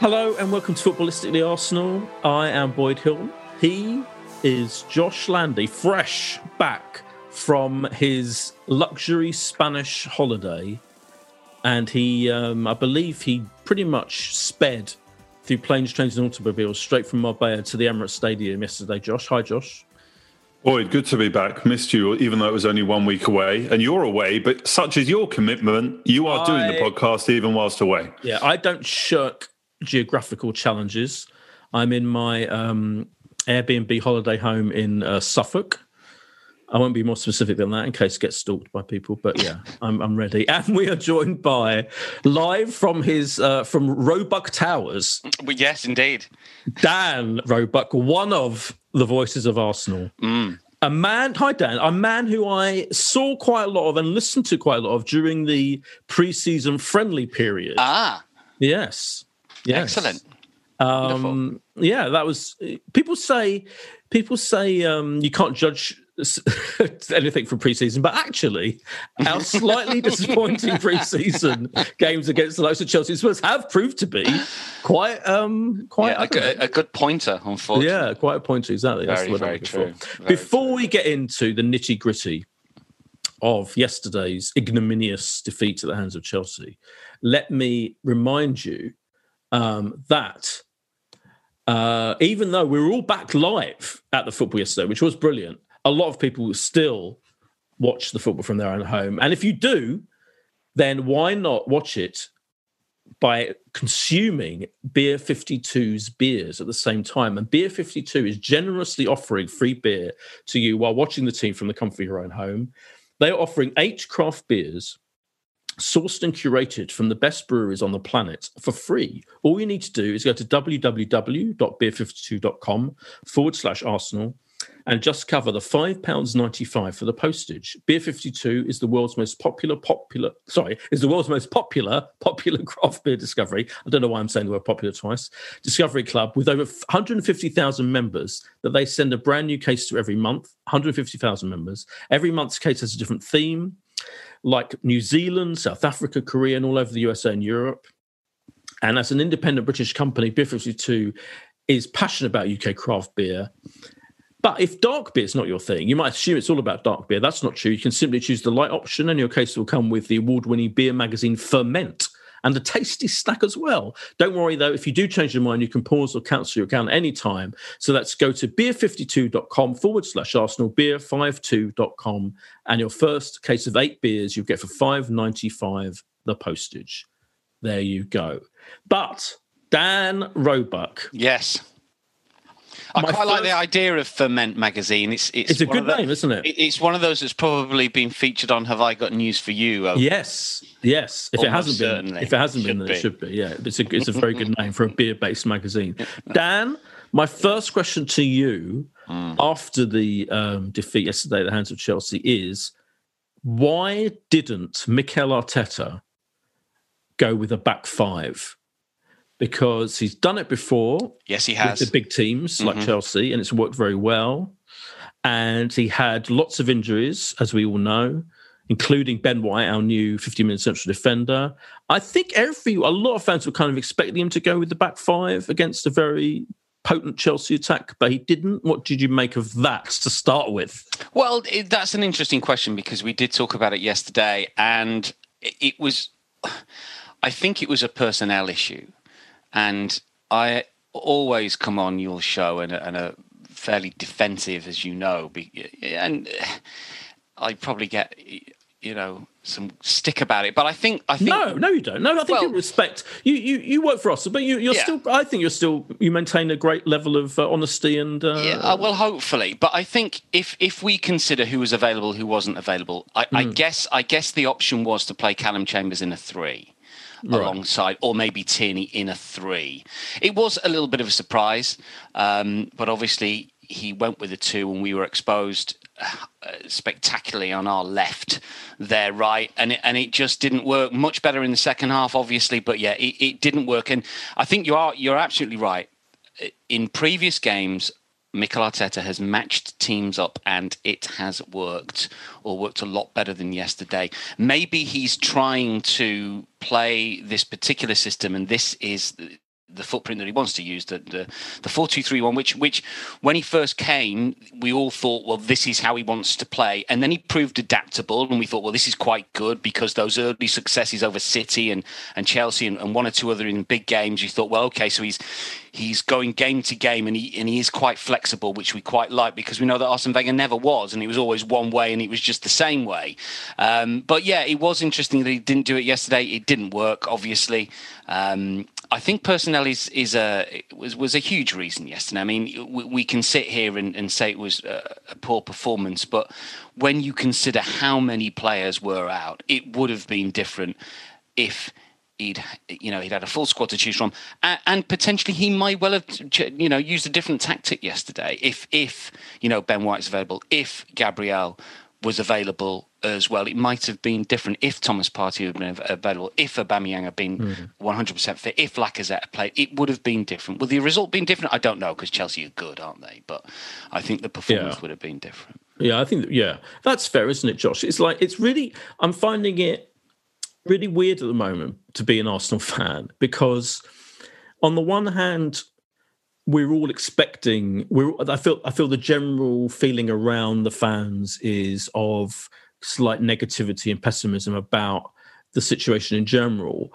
Hello and welcome to Footballistically Arsenal. I am Boyd Hilton. He is Josh Landy, fresh back from his luxury Spanish holiday. And he, um, I believe, he pretty much sped through planes, trains, and automobiles straight from Marbella to the Emirates Stadium yesterday. Josh, hi, Josh. Boyd, good to be back. Missed you, even though it was only one week away, and you're away. But such is your commitment, you are I, doing the podcast even whilst away. Yeah, I don't shirk geographical challenges. I'm in my um, Airbnb holiday home in uh, Suffolk. I won't be more specific than that in case it gets stalked by people, but yeah, I'm, I'm ready. And we are joined by live from his uh, from Roebuck Towers. Well, yes, indeed. Dan Roebuck, one of the voices of Arsenal. Mm. A man, hi Dan, a man who I saw quite a lot of and listened to quite a lot of during the pre-season friendly period. Ah, yes. Yes. Excellent. Um, yeah, that was. People say, people say um, you can't judge anything from preseason, but actually, our slightly disappointing preseason games against the likes of Chelsea Spurs have proved to be quite, um, quite yeah, a, good, a, good, pointer. Unfortunately, yeah, quite a pointer. Exactly. Very, That's very true. Very Before true. we get into the nitty gritty of yesterday's ignominious defeat at the hands of Chelsea, let me remind you um, that uh, even though we were all back live at the football yesterday, which was brilliant, a lot of people still watch the football from their own home. And if you do, then why not watch it by consuming Beer 52's beers at the same time? And Beer 52 is generously offering free beer to you while watching the team from the comfort of your own home. They are offering eight craft beers sourced and curated from the best breweries on the planet for free. All you need to do is go to www.beer52.com forward slash Arsenal and just cover the £5.95 for the postage. Beer 52 is the world's most popular, popular, sorry, is the world's most popular, popular craft beer discovery. I don't know why I'm saying the word popular twice. Discovery Club with over 150,000 members that they send a brand new case to every month. 150,000 members. Every month's case has a different theme like New Zealand, South Africa, Korea, and all over the USA and Europe. And as an independent British company, Beer 52 is passionate about UK craft beer. But if dark beer is not your thing, you might assume it's all about dark beer. That's not true. You can simply choose the light option, and your case will come with the award winning beer magazine Ferment and a tasty snack as well. Don't worry though, if you do change your mind, you can pause or cancel your account anytime. So let's go to beer52.com forward slash Arsenal, beer52.com, and your first case of eight beers you get for five ninety five the postage. There you go. But Dan Roebuck. Yes. I quite first... like the idea of Ferment magazine. It's it's, it's a good the, name, isn't it? It's one of those that's probably been featured on Have I Got News for You? Oh, yes, yes. If it hasn't been, if it hasn't been, then it should be. Yeah, it's a it's a very good name for a beer based magazine. Dan, My first question to you mm. after the um, defeat yesterday at the hands of Chelsea is why didn't Mikel Arteta go with a back five? Because he's done it before. Yes, he has. the big teams mm-hmm. like Chelsea, and it's worked very well. And he had lots of injuries, as we all know including Ben White, our new 50 million central defender. I think every a lot of fans were kind of expecting him to go with the back five against a very potent Chelsea attack, but he didn't. What did you make of that to start with? Well, it, that's an interesting question because we did talk about it yesterday, and it, it was, I think it was a personnel issue, and I always come on your show and, and a fairly defensive, as you know, and I probably get you know some stick about it but i think i think no no you don't no i think well, you respect you you you work for us but you you're yeah. still i think you're still you maintain a great level of uh, honesty and uh, yeah uh, well hopefully but i think if if we consider who was available who wasn't available i, mm. I hmm. guess i guess the option was to play calum chambers in a three Right. alongside, or maybe Tierney in a three. It was a little bit of a surprise, um, but obviously he went with a two, and we were exposed uh, spectacularly on our left there right and it, and it just didn't work much better in the second half obviously but yeah it, it didn't work and i think you are you're absolutely right in previous games Mikel Arteta has matched teams up and it has worked or worked a lot better than yesterday. Maybe he's trying to play this particular system and this is the footprint that he wants to use, the the, the four two three one, which which when he first came, we all thought, well, this is how he wants to play, and then he proved adaptable, and we thought, well, this is quite good because those early successes over City and and Chelsea and, and one or two other in big games, you thought, well, okay, so he's he's going game to game and he and he is quite flexible, which we quite like because we know that Arsene Wenger never was, and he was always one way and it was just the same way. Um, but yeah, it was interesting that he didn't do it yesterday. It didn't work, obviously. Um, I think personnel is is a was was a huge reason yesterday. I mean, we, we can sit here and, and say it was a, a, poor performance, but when you consider how many players were out, it would have been different if he'd you know he'd had a full squad to choose from, and, and potentially he might well have you know used a different tactic yesterday if if you know Ben White's available, if Gabriel was available as well. It might have been different if Thomas Partey had been available, if Aubameyang had been mm-hmm. 100% fit, if Lacazette had played. It would have been different. Will the result been different? I don't know because Chelsea are good, aren't they? But I think the performance yeah. would have been different. Yeah, I think yeah, that's fair, isn't it, Josh? It's like it's really. I'm finding it really weird at the moment to be an Arsenal fan because, on the one hand, we're all expecting we're i feel i feel the general feeling around the fans is of slight negativity and pessimism about the situation in general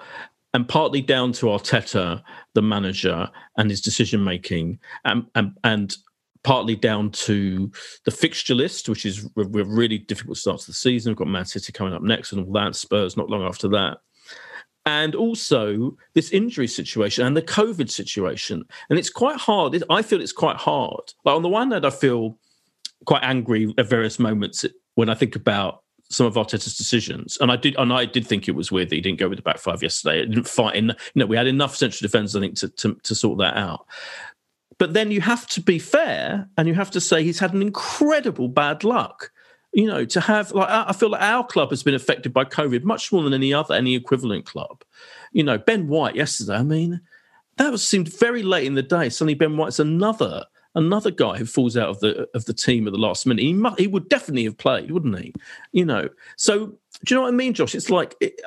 and partly down to arteta the manager and his decision making and, and and partly down to the fixture list, which is a really difficult start to the season. We've got Man City coming up next and all that, Spurs not long after that and also this injury situation and the COVID situation. And it's quite hard. I feel it's quite hard. Like on the one hand, I feel quite angry at various moments when I think about some of Arteta's decisions. And I did, and I did think it was weird that he didn't go with the back five yesterday. It didn't fight in. You know, we had enough central defenders, I think, to, to, to sort that out. But then you have to be fair, and you have to say he's had an incredible bad luck you know, to have like I feel like our club has been affected by COVID much more than any other, any equivalent club. You know, Ben White yesterday. I mean, that was seemed very late in the day. Suddenly, Ben White's another another guy who falls out of the of the team at the last minute. He he would definitely have played, wouldn't he? You know. So do you know what I mean, Josh? It's like it,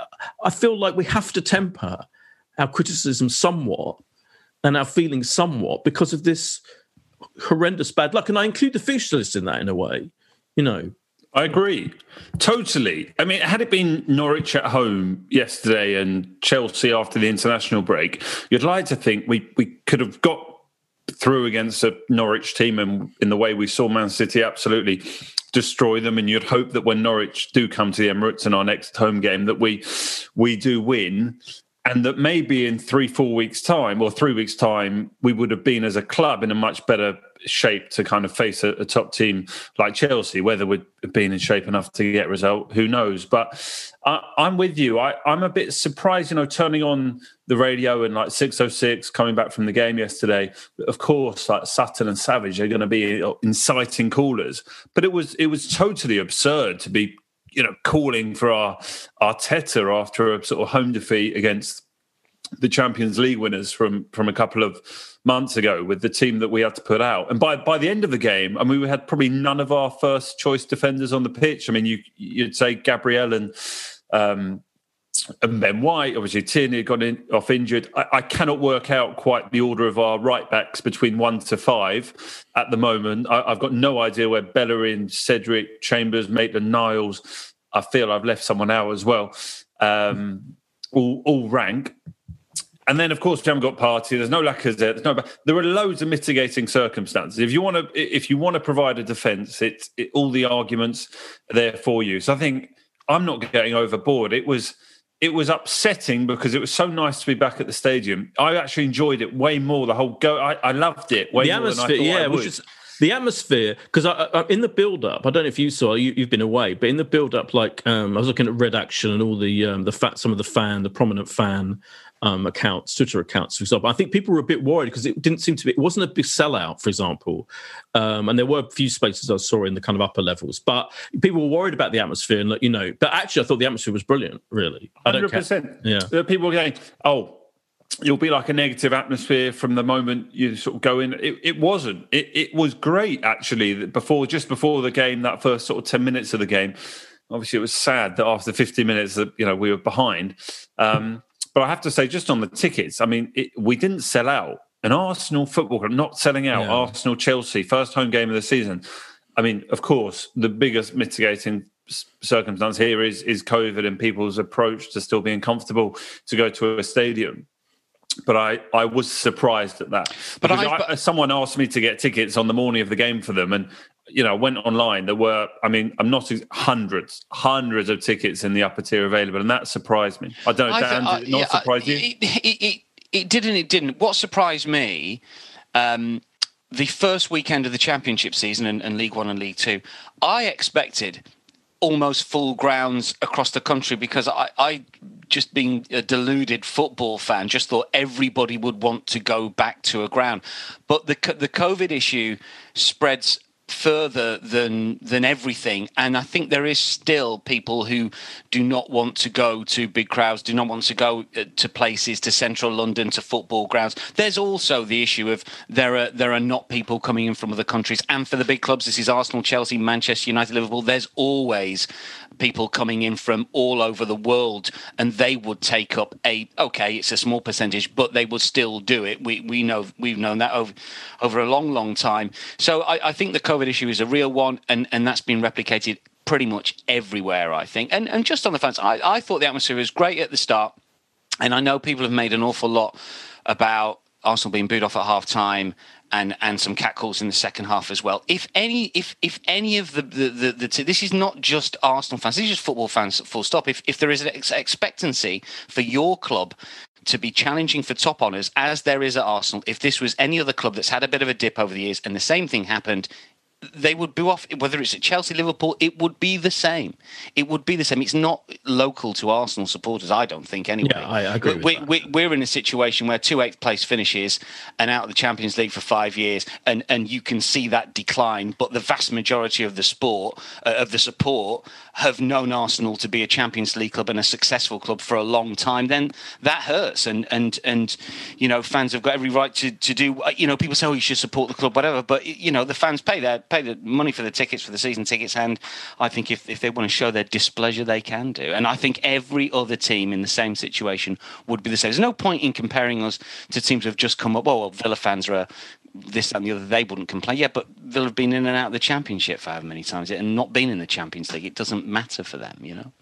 I feel like we have to temper our criticism somewhat and our feelings somewhat because of this horrendous bad luck. And I include the fixture list in that in a way. You know, I agree. Totally. I mean, had it been Norwich at home yesterday and Chelsea after the international break, you'd like to think we, we could have got through against a Norwich team and in the way we saw Man City absolutely destroy them. And you'd hope that when Norwich do come to the Emirates in our next home game that we we do win. and that maybe in three, four weeks' time or three weeks' time, we would have been as a club in a much better shape to kind of face a, a top team like Chelsea. Whether we'd been in shape enough to get a result, who knows? But I, am with you. I, I'm a bit surprised, you know, turning on the radio and like 606 coming back from the game yesterday. Of course, like Sutton and Savage are going to be inciting callers, but it was it was totally absurd to be you know, calling for our Arteta after a sort of home defeat against the Champions League winners from from a couple of months ago with the team that we had to put out. And by by the end of the game, I mean we had probably none of our first choice defenders on the pitch. I mean you you'd say Gabriel and um, and Ben White, obviously Tierney got in, off injured. I, I, cannot work out quite the order of our right backs between one to five at the moment. I, have got no idea where Bellerin, Cedric, Chambers, Maitland, Niles. I feel I've left someone out as well. Um, all, all rank. And then, of course, we haven't got Partey. There's no Lacazette. There's no. There are loads of mitigating circumstances. If you want to, if you want to provide a defence, it's it, all the arguments are there for you. So I think I'm not getting overboard. It was it was upsetting because it was so nice to be back at the stadium. I actually enjoyed it way more. The whole go, I, I loved it way the atmosphere, yeah, which is the atmosphere because in the build up i don't know if you saw you, have been away but in the build up like um, i was looking at REDaction and all the um, the fat some of the fan the prominent fan um, accounts, Twitter accounts, for example. I think people were a bit worried because it didn't seem to be, it wasn't a big sellout, for example. Um, and there were a few spaces I saw in the kind of upper levels, but people were worried about the atmosphere and, you know, but actually I thought the atmosphere was brilliant, really. 100%. Yeah. There people were going, oh, you'll be like a negative atmosphere from the moment you sort of go in. It, it wasn't. It, it was great, actually, before, just before the game, that first sort of 10 minutes of the game. Obviously, it was sad that after 50 minutes that, you know, we were behind. Um, but I have to say, just on the tickets, I mean, it, we didn't sell out. An Arsenal football club not selling out. Yeah. Arsenal Chelsea first home game of the season. I mean, of course, the biggest mitigating circumstance here is is COVID and people's approach to still being comfortable to go to a stadium. But I, I was surprised at that. But, I, I, someone asked me to get tickets on the morning of the game for them, and you know, went online. There were, I mean, I'm not hundreds, hundreds of tickets in the upper tier available, and that surprised me. I don't know, Dan, uh, did it not yeah, surprise you? It, it, it, it, did and it didn't. What surprised me, um, the first weekend of the championship season and, and League One and League Two, I expected almost full grounds across the country because I, I just being a deluded football fan just thought everybody would want to go back to a ground but the the covid issue spreads further than than everything and i think there is still people who do not want to go to big crowds do not want to go uh, to places to central london to football grounds there's also the issue of there are there are not people coming in from other countries and for the big clubs this is arsenal chelsea manchester united liverpool there's always people coming in from all over the world, and they would take up a okay, it's a small percentage, but they would still do it. We we know we've known that over over a long, long time. So I, I think the COVID issue is a real one, and and that's been replicated pretty much everywhere, I think. And and just on the fans, I, I thought the atmosphere was great at the start, and I know people have made an awful lot about Arsenal being booed off at half time and and some catcalls in the second half as well. If any, if if any of the the, the, the this is not just Arsenal fans, this is just football fans. Full stop. If if there is an ex- expectancy for your club to be challenging for top honours as there is at Arsenal, if this was any other club that's had a bit of a dip over the years and the same thing happened, they would be off whether it's at Chelsea, Liverpool. It would be the same. It would be the same. It's not local to Arsenal supporters, I don't think. Anyway, yeah, I, I agree. We, we, we're in a situation where two eighth place finishes and out of the Champions League for five years, and and you can see that decline. But the vast majority of the sport uh, of the support have known Arsenal to be a Champions League club and a successful club for a long time. Then that hurts, and and and you know fans have got every right to to do. You know, people say, oh, you should support the club, whatever. But you know, the fans pay their pay the money for the tickets for the season tickets, and I think if, if they want to show their displeasure, they can do. And I think every other team in the same situation would be the same. There's no point in comparing us to teams who have just come up. Oh, well, Villa fans are uh, this and the other. They wouldn't complain. Yeah, but Villa have been in and out of the Championship for however many times, and not been in the Champions League. It doesn't matter for them, you know.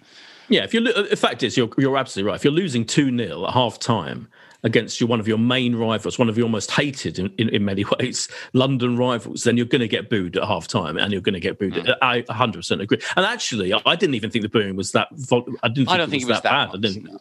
Yeah, if you uh, the fact is you're you're absolutely right. If you're losing two 0 at half time, against you, one of your main rivals, one of your most hated in, in, in many ways, London rivals, then you're going to get booed at half time and you're going to get booed. Mm. I 100% agree. And actually, I didn't even think the booing was that. I didn't. Think I don't it think it was that, that bad. I didn't.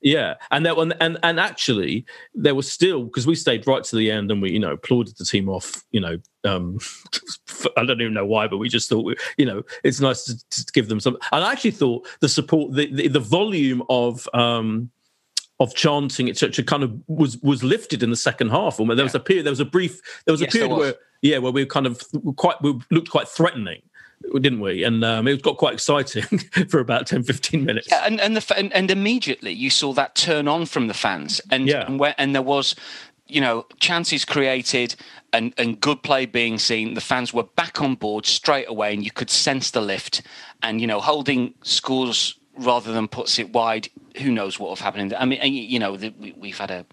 Yeah, and that one, and and actually, there was still because we stayed right to the end, and we you know applauded the team off. You know, um, I don't even know why, but we just thought we, you know it's nice to, to give them some. And I actually thought the support, the the, the volume of. um of chanting etc kind of was was lifted in the second half. Or there was a period, there was a brief, there was a Yes, period was. where yeah, where we kind of quite we looked quite threatening, didn't we? And um, it got quite exciting for about 10, 15 minutes. Yeah, and and the and, and immediately you saw that turn on from the fans, and Yeah. and, where, and there was, you know, chances created and and good play being seen. The fans were back on board straight away, and you could sense the lift. And you know, holding scores rather than puts it wide. Who knows what will happen? I mean, you know, we've had a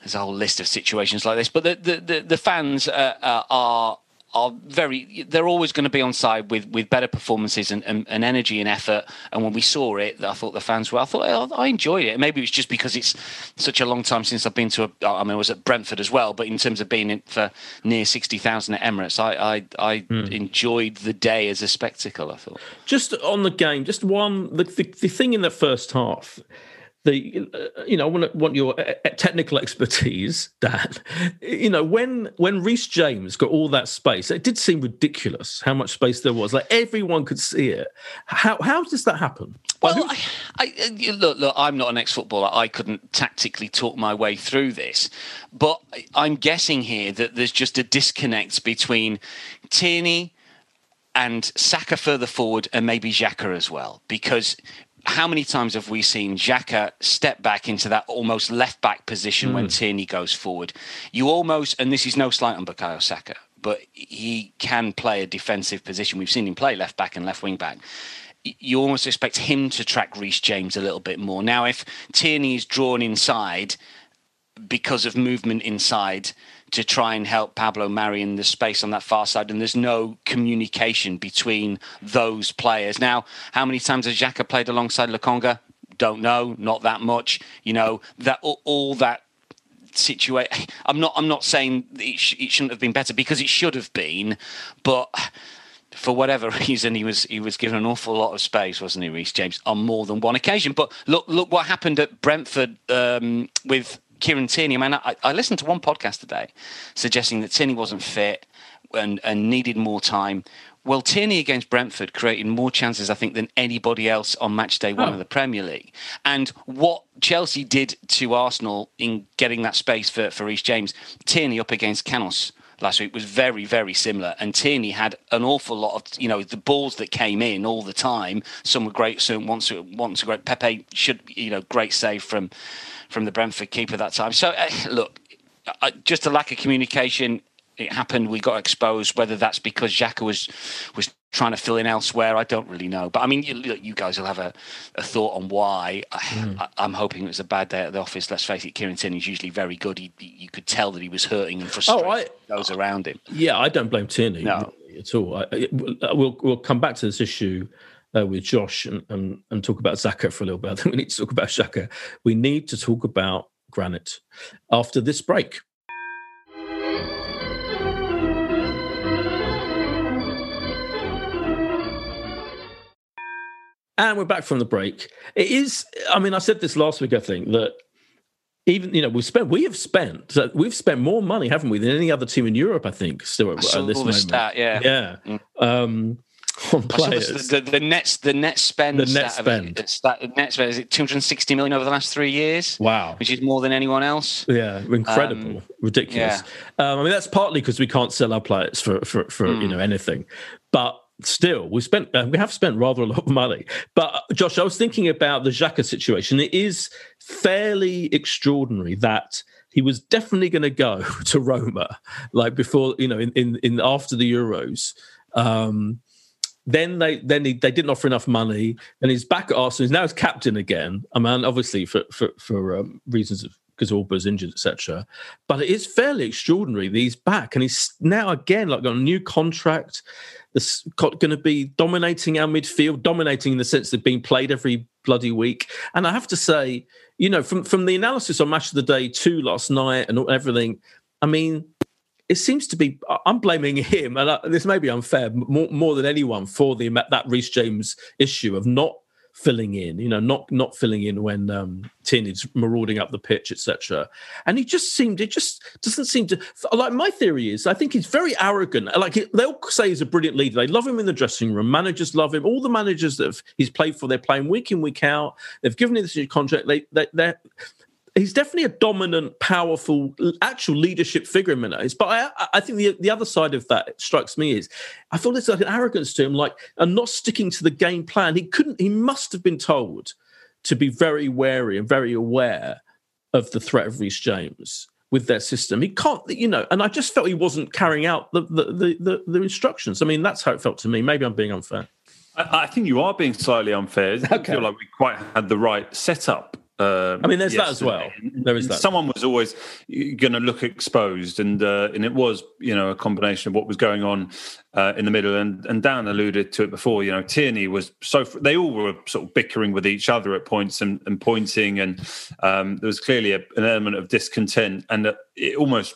there's a whole list of situations like this, but the the the, the fans uh, uh, are are very they're always going to be on side with with better performances and, and, and energy and effort. And when we saw it i thought the fans were i thought oh, i enjoyed it. Maybe it's just because it's such a long time since i've been to a i mean i was at brentford as well but in terms of being in for near 60000 at emirates i i, I hmm. enjoyed the day as a spectacle i thought. Just on the game, just one the, the, the thing in the first half. The uh, you know I want want your uh, uh, technical expertise, Dan. You know when when Reece James got all that space, it did seem ridiculous how much space there was. Like everyone could see it. How how does that happen? Well, I, I, look, look, I'm not an ex-footballer. I couldn't tactically talk my way through this, but I'm guessing here that there's just a disconnect between Tierney and Saka further forward, and maybe Xhaka as well, because. How many times have we seen Xhaka step back into that almost left back position when hmm. Tierney goes forward? You almost, and this is no slight on Bukayo Saka, but he can play a defensive position. We've seen him play left back and left wing back you almost expect him to track Reece James a little bit more. Now, if Tierney is drawn inside because of movement inside to try and help Pablo Mari in the space on that far side, and there's no communication between those players. Now, how many times has Xhaka played alongside Lokonga? Don't know, not that much. You know that all, all that situation. I'm not. I'm not saying it, sh- it shouldn't have been better because it should have been, but for whatever reason, he was he was given an awful lot of space, wasn't he, Reece James, on more than one occasion. But look look what happened at Brentford um, with Kieran Tierney. I mean, I, I listened to one podcast today suggesting that Tierney wasn't fit and and needed more time. Well, Tierney against Brentford created more chances, I think, than anybody else on match day one Oh. of the Premier League. And what Chelsea did to Arsenal in getting that space for, for Reece James, Tierney up against Canos last week was very, very similar. And Tierney had an awful lot of, you know, the balls that came in all the time. Some were great, some once once great. Pepe should, you know, great save from from the Brentford keeper that time. So uh, look, uh, just a lack of communication. It happened. We got exposed. Whether that's because Xhaka was was trying to fill in elsewhere, I don't really know. But I mean, you, you guys will have a, a thought on why. I, I, am hoping it was a bad day at the office. Let's face it, Kieran Tierney's usually very good. He, you could tell that he was hurting and frustrating I- those around him. Yeah, I don't blame Tierney No. at all. I, I- we'll we'll come back to this issue uh, with Josh and, and and talk about Xhaka for a little bit. I think we need to talk about Xhaka. We need to talk about Granit after this break. And we're back from the break. It is. I mean, I said this last week. I think that even you know we've spent we have spent so we've spent more money, haven't we, than any other team in Europe? I think still at, I at this moment. stat, yeah. yeah. Um, on players. the, the, the net the net spend The net stat it- spend. that- the net spend is it 260 million over the last three years, wow. which is more than anyone else. Yeah, incredible, Um, ridiculous. Um, I mean, that's partly because we can't sell our players for for, for you Hmm. know anything, but still, we spent uh, we have spent rather a lot of money. But uh, Josh, I was thinking about the Xhaka situation. It is fairly extraordinary that he was definitely going to go to Roma, like before you know, in in, in after the Euros. Um, then they then he, they didn't offer enough money, and he's back at Arsenal. He's now his captain again. I mean, obviously for for for um, reasons of because Auba's injured, etc. But it is fairly extraordinary that he's back, and he's now again like got a new contract. That's going to be dominating our midfield, dominating in the sense of being played every bloody week. And I have to say, you know, from from the analysis on Match of the Day two last night and everything, I mean, it seems to be I'm blaming him, and I, this may be unfair more, more than anyone for the that Reece James issue of not filling in, you know, not not filling in when um, Tin is marauding up the pitch, etc. And he just seemed, it just doesn't seem to like. My theory is, I think he's very arrogant. Like they'll say he's a brilliant leader. They love him in the dressing room. Managers love him. All the managers that he's played for, they're playing week in week out. They've given him this new contract. They they they're he's definitely a dominant, powerful, actual leadership figure in Minays. But I, I think the the other side of that strikes me is I feel there's like an arrogance to him, like and not sticking to the game plan. He couldn't. He must have been told to be very wary and very aware of the threat of Reece James with their system. He can't, you know, and I just felt he wasn't carrying out the the the, the, the instructions. I mean, that's how it felt to me. Maybe I'm being unfair. I, I think you are being slightly unfair. I okay. feel like we quite had the right setup um, I mean, there's yesterday. that as well. There is that. Someone was always going to look exposed, and uh, and it was you know a combination of what was going on uh, in the middle. And and Dan alluded to it before. You know, Tierney was so they all were sort of bickering with each other at points and, and pointing, and um, there was clearly a, an element of discontent, and it almost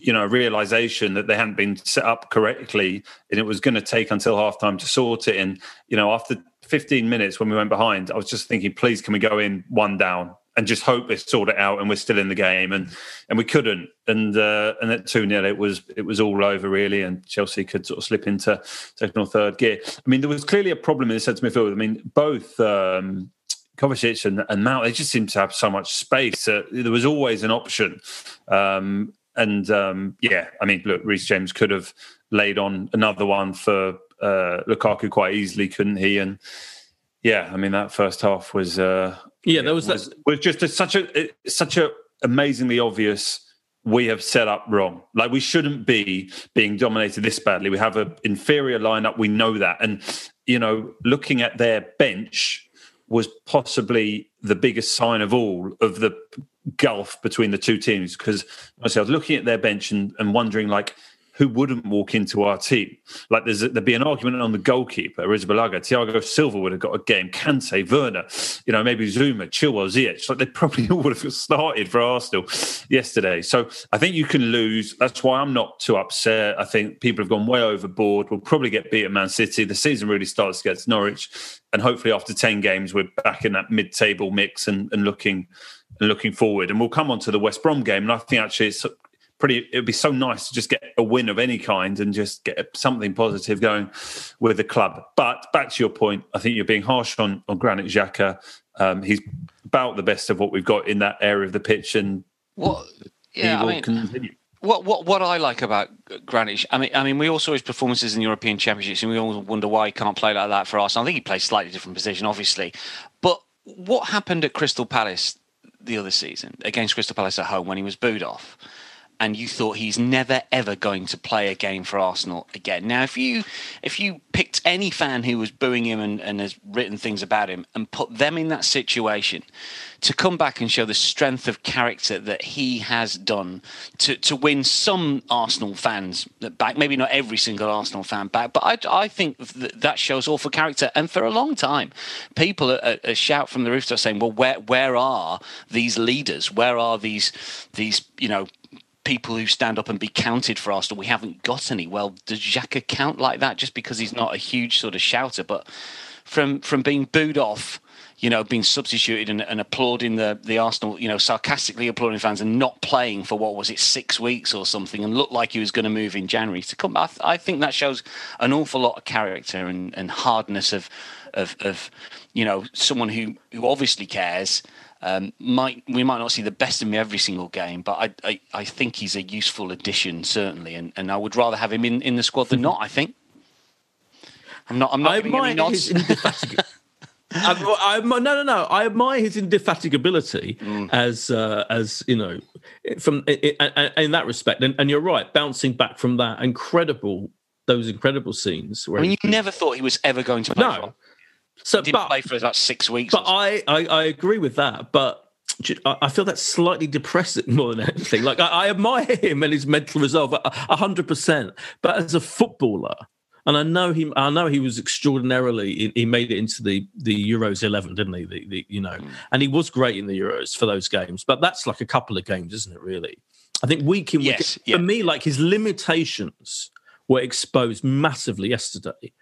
you know, a realization that they hadn't been set up correctly, and it was going to take until halftime to sort it. And you know, after 15 minutes when we went behind, I was just thinking, please, can we go in one down and just hope they sort it out and we're still in the game? And and we couldn't. And uh, and at two 0 it was it was all over really, and Chelsea could sort of slip into second or third gear. I mean, there was clearly a problem in the centre midfield. I mean, both. Um, Kovacic and, and Mount, they just seemed to have so much space. Uh, there was always an option. Um, and um, yeah, I mean, look, Reece James could have laid on another one for uh, Lukaku quite easily, couldn't he? And yeah, I mean that first half was uh, yeah, there was was, was just a, such a such a amazingly obvious. We have set up wrong. Like we shouldn't be being dominated this badly. We have an inferior lineup. We know that, and you know, looking at their bench was possibly the biggest sign of all of the gulf between the two teams because I was looking at their bench and, and wondering like who wouldn't walk into our team? Like there's there'd be an argument on the goalkeeper, Arrizabalaga. Thiago Silva would have got a game. Kante, Werner, you know, maybe Zouma, Chilwell, Ziyech. Like they probably all would have started for Arsenal yesterday. So I think you can lose. That's why I'm not too upset. I think people have gone way overboard. We'll probably get beat at Man City. The season really starts against Norwich. And hopefully after 10 games, we're back in that mid-table mix and, and looking and looking forward. And we'll come on to the West Brom game. And I think actually it's pretty it would be so nice to just get a win of any kind and just get something positive going with the club but back to your point i think you're being harsh on on granit Xhaka. Um, he's about the best of what we've got in that area of the pitch and what yeah i mean continue. What, what what I like about Granit, I mean, I mean, we all saw his performances in European Championships, and we all wonder why he can't play like that for us. I think he plays slightly different position, obviously, but what happened at Crystal Palace the other season against Crystal Palace at home when he was booed off? And you thought he's never ever going to play a game for Arsenal again. Now, if you if you picked any fan who was booing him and, and has written things about him and put them in that situation to come back and show the strength of character that he has done to, to win some Arsenal fans back, maybe not every single Arsenal fan back, but I, I think that, shows awful character. And for a long time, people are, are shout from the rooftops saying, "Well, where where are these leaders? Where are these these you know people who stand up and be counted for Arsenal. We haven't got any. Well, does Xhaka count like that just because he's not a huge sort of shouter? But from from being booed off, you know, being substituted and, and applauding the the Arsenal, you know, sarcastically applauding fans and not playing for what was it six weeks or something, and looked like he was going to move in January to come. I, I think that shows an awful lot of character and, and hardness of of of you know someone who who obviously cares um, might we might not see the best of him every single game, but I, I, I think he's a useful addition certainly, and, and I would rather have him in, in the squad than not. I think. I'm not. I'm not. I admire his indefatigability. I, I, no, no, no. I admire his indefatigability mm. as, uh, as you know, from in, in that respect. And, and, you're right, bouncing back from that incredible, those incredible scenes. Where I mean, you never thought he was ever going to play no. So, he didn't but, play for about six weeks. But I, I, I agree with that. But I feel that's slightly depressing more than anything. Like I, I admire him and his mental resolve, hundred percent. But as a footballer, and I know he, I know he was extraordinarily. He made it into the the Euros eleven, didn't he? The, the you know, mm. and he was great in the Euros for those games. But that's like a couple of games, isn't it? Really, I think week in week. Yes, yeah. For me, like his limitations were exposed massively yesterday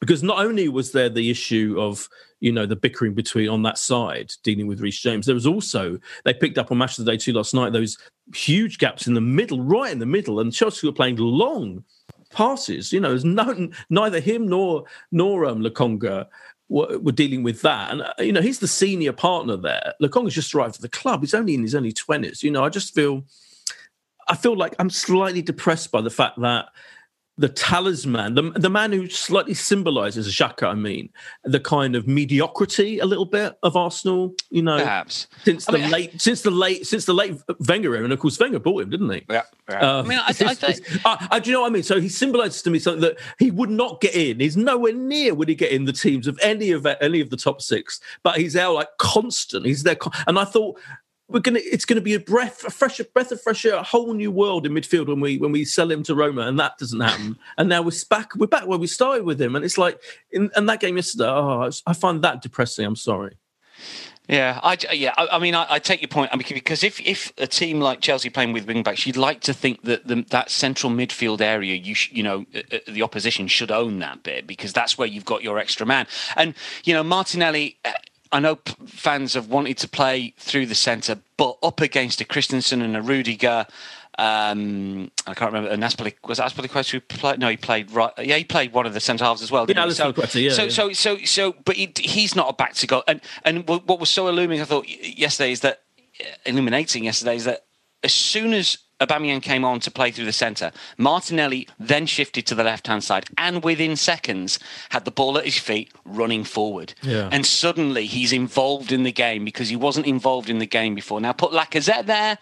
because not only was there the issue of you know the bickering between on that side dealing with Reece James, there was also they picked up on Match of the Day two last night those huge gaps in the middle, right in the middle, and Chelsea were playing long passes. You know, there's no neither him nor nor um, Lokonga were, were, dealing with that. And uh, you know, he's the senior partner there. Lokonga's just arrived at the club. He's only in his early twenties. You know, I just feel. I feel like I'm slightly depressed by the fact that the talisman, the, the man who slightly symbolises Xhaka, I mean, the kind of mediocrity a little bit of Arsenal, you know, perhaps since the mean, late, since the late, since the late Wenger era, and of course Wenger bought him, didn't he? Yeah. yeah. Uh, I mean, I, I, I, I, do you know what I mean? So he symbolises to me something that he would not get in. He's nowhere near would he get in the teams of any of any of the top six, but he's there like constant. He's there, and I thought we're gonna it's gonna be a breath a fresh a breath of fresh air a whole new world in midfield when we when we sell him to Roma and that doesn't happen and now we're back we're back where we started with him and it's like in, in that game yesterday oh I find that depressing I'm sorry yeah, I yeah, I, I mean, I, I, take your point. I mean, because if if a team like Chelsea playing with wing backs, you'd like to think that the, that central midfield area, you sh, you know, uh, uh, the opposition should own that bit because that's where you've got your extra man. And you know, Martinelli, uh, I know fans have wanted to play through the centre, but up against a Christensen and a Rudiger, um, I can't remember. And Aspili, was Azpilicueta who played? No, he played right. Yeah, he played one of the centre halves as well. Yeah, so, yeah, so, yeah. so, so, so, but he, he's not a back to go. And and what was so illuminating, I thought yesterday is that illuminating yesterday is that as soon as Aubameyang came on to play through the centre. Martinelli then shifted to the left-hand side, and within seconds had the ball at his feet, running forward. Yeah. And suddenly he's involved in the game because he wasn't involved in the game before. Now put Lacazette there,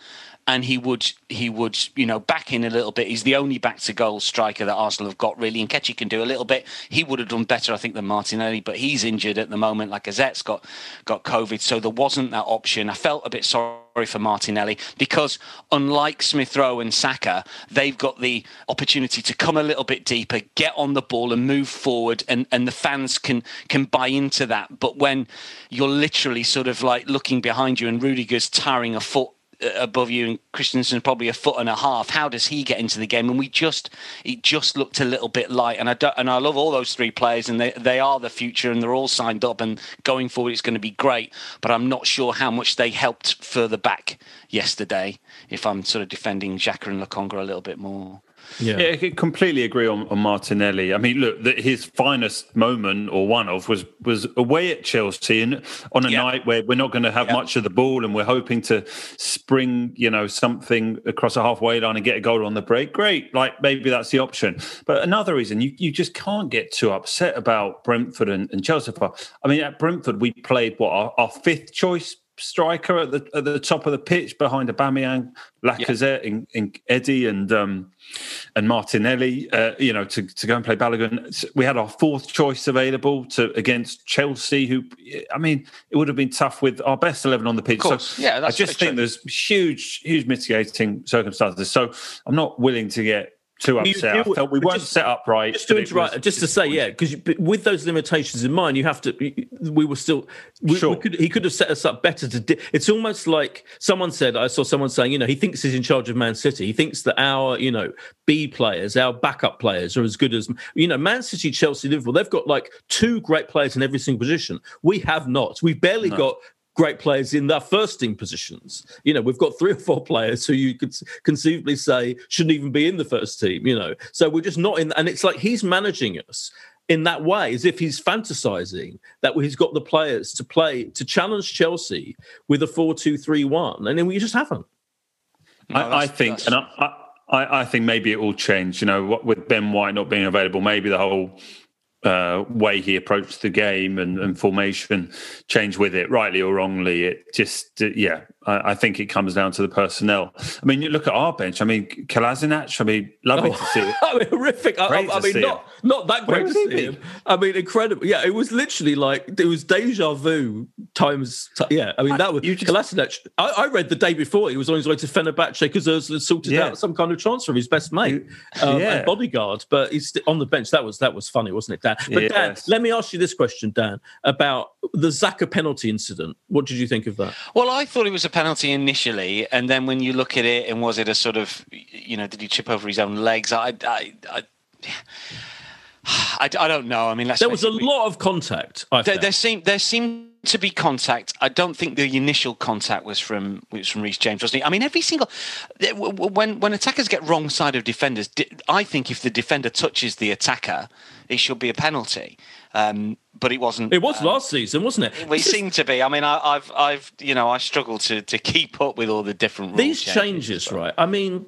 and he would he would you know back in a little bit. He's the only back to goal striker that Arsenal have got really, and Ketchy can do a little bit. He would have done better, I think, than Martinelli, but he's injured at the moment. Lacazette's got got COVID, so there wasn't that option. I felt a bit sorry for Martinelli because unlike Smith Rowe and Saka, they've got the opportunity to come a little bit deeper, get on the ball and move forward and, and the fans can can buy into that. But when you're literally sort of like looking behind you and Rudiger's tiring a foot Uh, above you and Christensen probably a foot and a half. How does he get into the game? And we just it just looked a little bit light. And I don't, and I love all those three players and they they are the future and they're all signed up and going forward it's going to be great. But I'm not sure how much they helped further back yesterday. If I'm sort of defending Xhaka and Lokonga a little bit more. Yeah. yeah, I completely agree on, on Martinelli. I mean, look, that his finest moment or one of was was away at Chelsea and on a yeah. night where we're not going to have yeah. much of the ball and we're hoping to spring, you know, something across a halfway line and get a goal on the break. Great, like maybe that's the option. But another reason you, you just can't get too upset about Brentford and, and Chelsea. I mean, at Brentford we played what our, our fifth choice striker at the at the top of the pitch behind Aubameyang, Lacazette, yeah. Eddie, and um, and Martinelli. Uh, you know, to, to go and play Balogun. We had our fourth choice available to against Chelsea. Who, I mean, it would have been tough with our best eleven on the pitch. So yeah, I just think true. there's huge, huge mitigating circumstances. So I'm not willing to get too upset. You, I felt we weren't just, set up right. Just to interrupt, just to say, yeah, because with those limitations in mind, you have to. We were still. We, sure. we could, he could have set us up better to. Di- it's almost like someone said. I saw someone saying, you know, he thinks he's in charge of Man City. He thinks that our, you know, B players, our backup players, are as good as you know. Man City, Chelsea, Liverpool. They've got like two great players in every single position. We have not. We've barely no. got great players in their first team positions. You know, we've got three or four players who you could conceivably say shouldn't even be in the first team, you know. So we're just not in, and it's like he's managing us in that way, as if he's fantasizing that he's got the players to play to challenge Chelsea with a 4 2 3 1. And then we just haven't. No, I, I, think, and I, I, I think maybe it will change. You know, with Ben White not being available, maybe the whole uh, way he approached the game and, and, formation change with it, rightly or wrongly. It just, uh, yeah, I, I, think it comes down to the personnel. I mean, you look at our bench. I mean, Kolasinac. I mean, lovely oh, to see it. I mean, horrific. I, I, mean, not it. not that great to see him. I mean, incredible. Yeah, it was literally like it was deja vu times. T- yeah, I mean that was just, Kolasinac. I, read the day before he was on his way to Fenerbahce because Özil sorted yeah. out some kind of transfer of his best mate um, yeah. and bodyguard, but he's on the bench. That was that was funny, wasn't it, Dan? But yes. Dan, let me ask you this question, Dan, about the Zaka penalty incident. What did you think of that? Well, I thought it was a penalty initially, and then when you look at it, and was it a sort of, you know, did he chip over his own legs? I, I, I I, I don't know. I mean, there was a lot of contact. There, there seemed there seemed to be contact. I don't think the initial contact was from was from Reece James, wasn't it? I mean, every single when when attackers get wrong side of defenders, I think if the defender touches the attacker, it should be a penalty. Um, but it wasn't. It was um, last season, wasn't it? We seemed to be. I mean, I, have I've, you know, I struggle to to keep up with all the different these changes, changes right? I mean,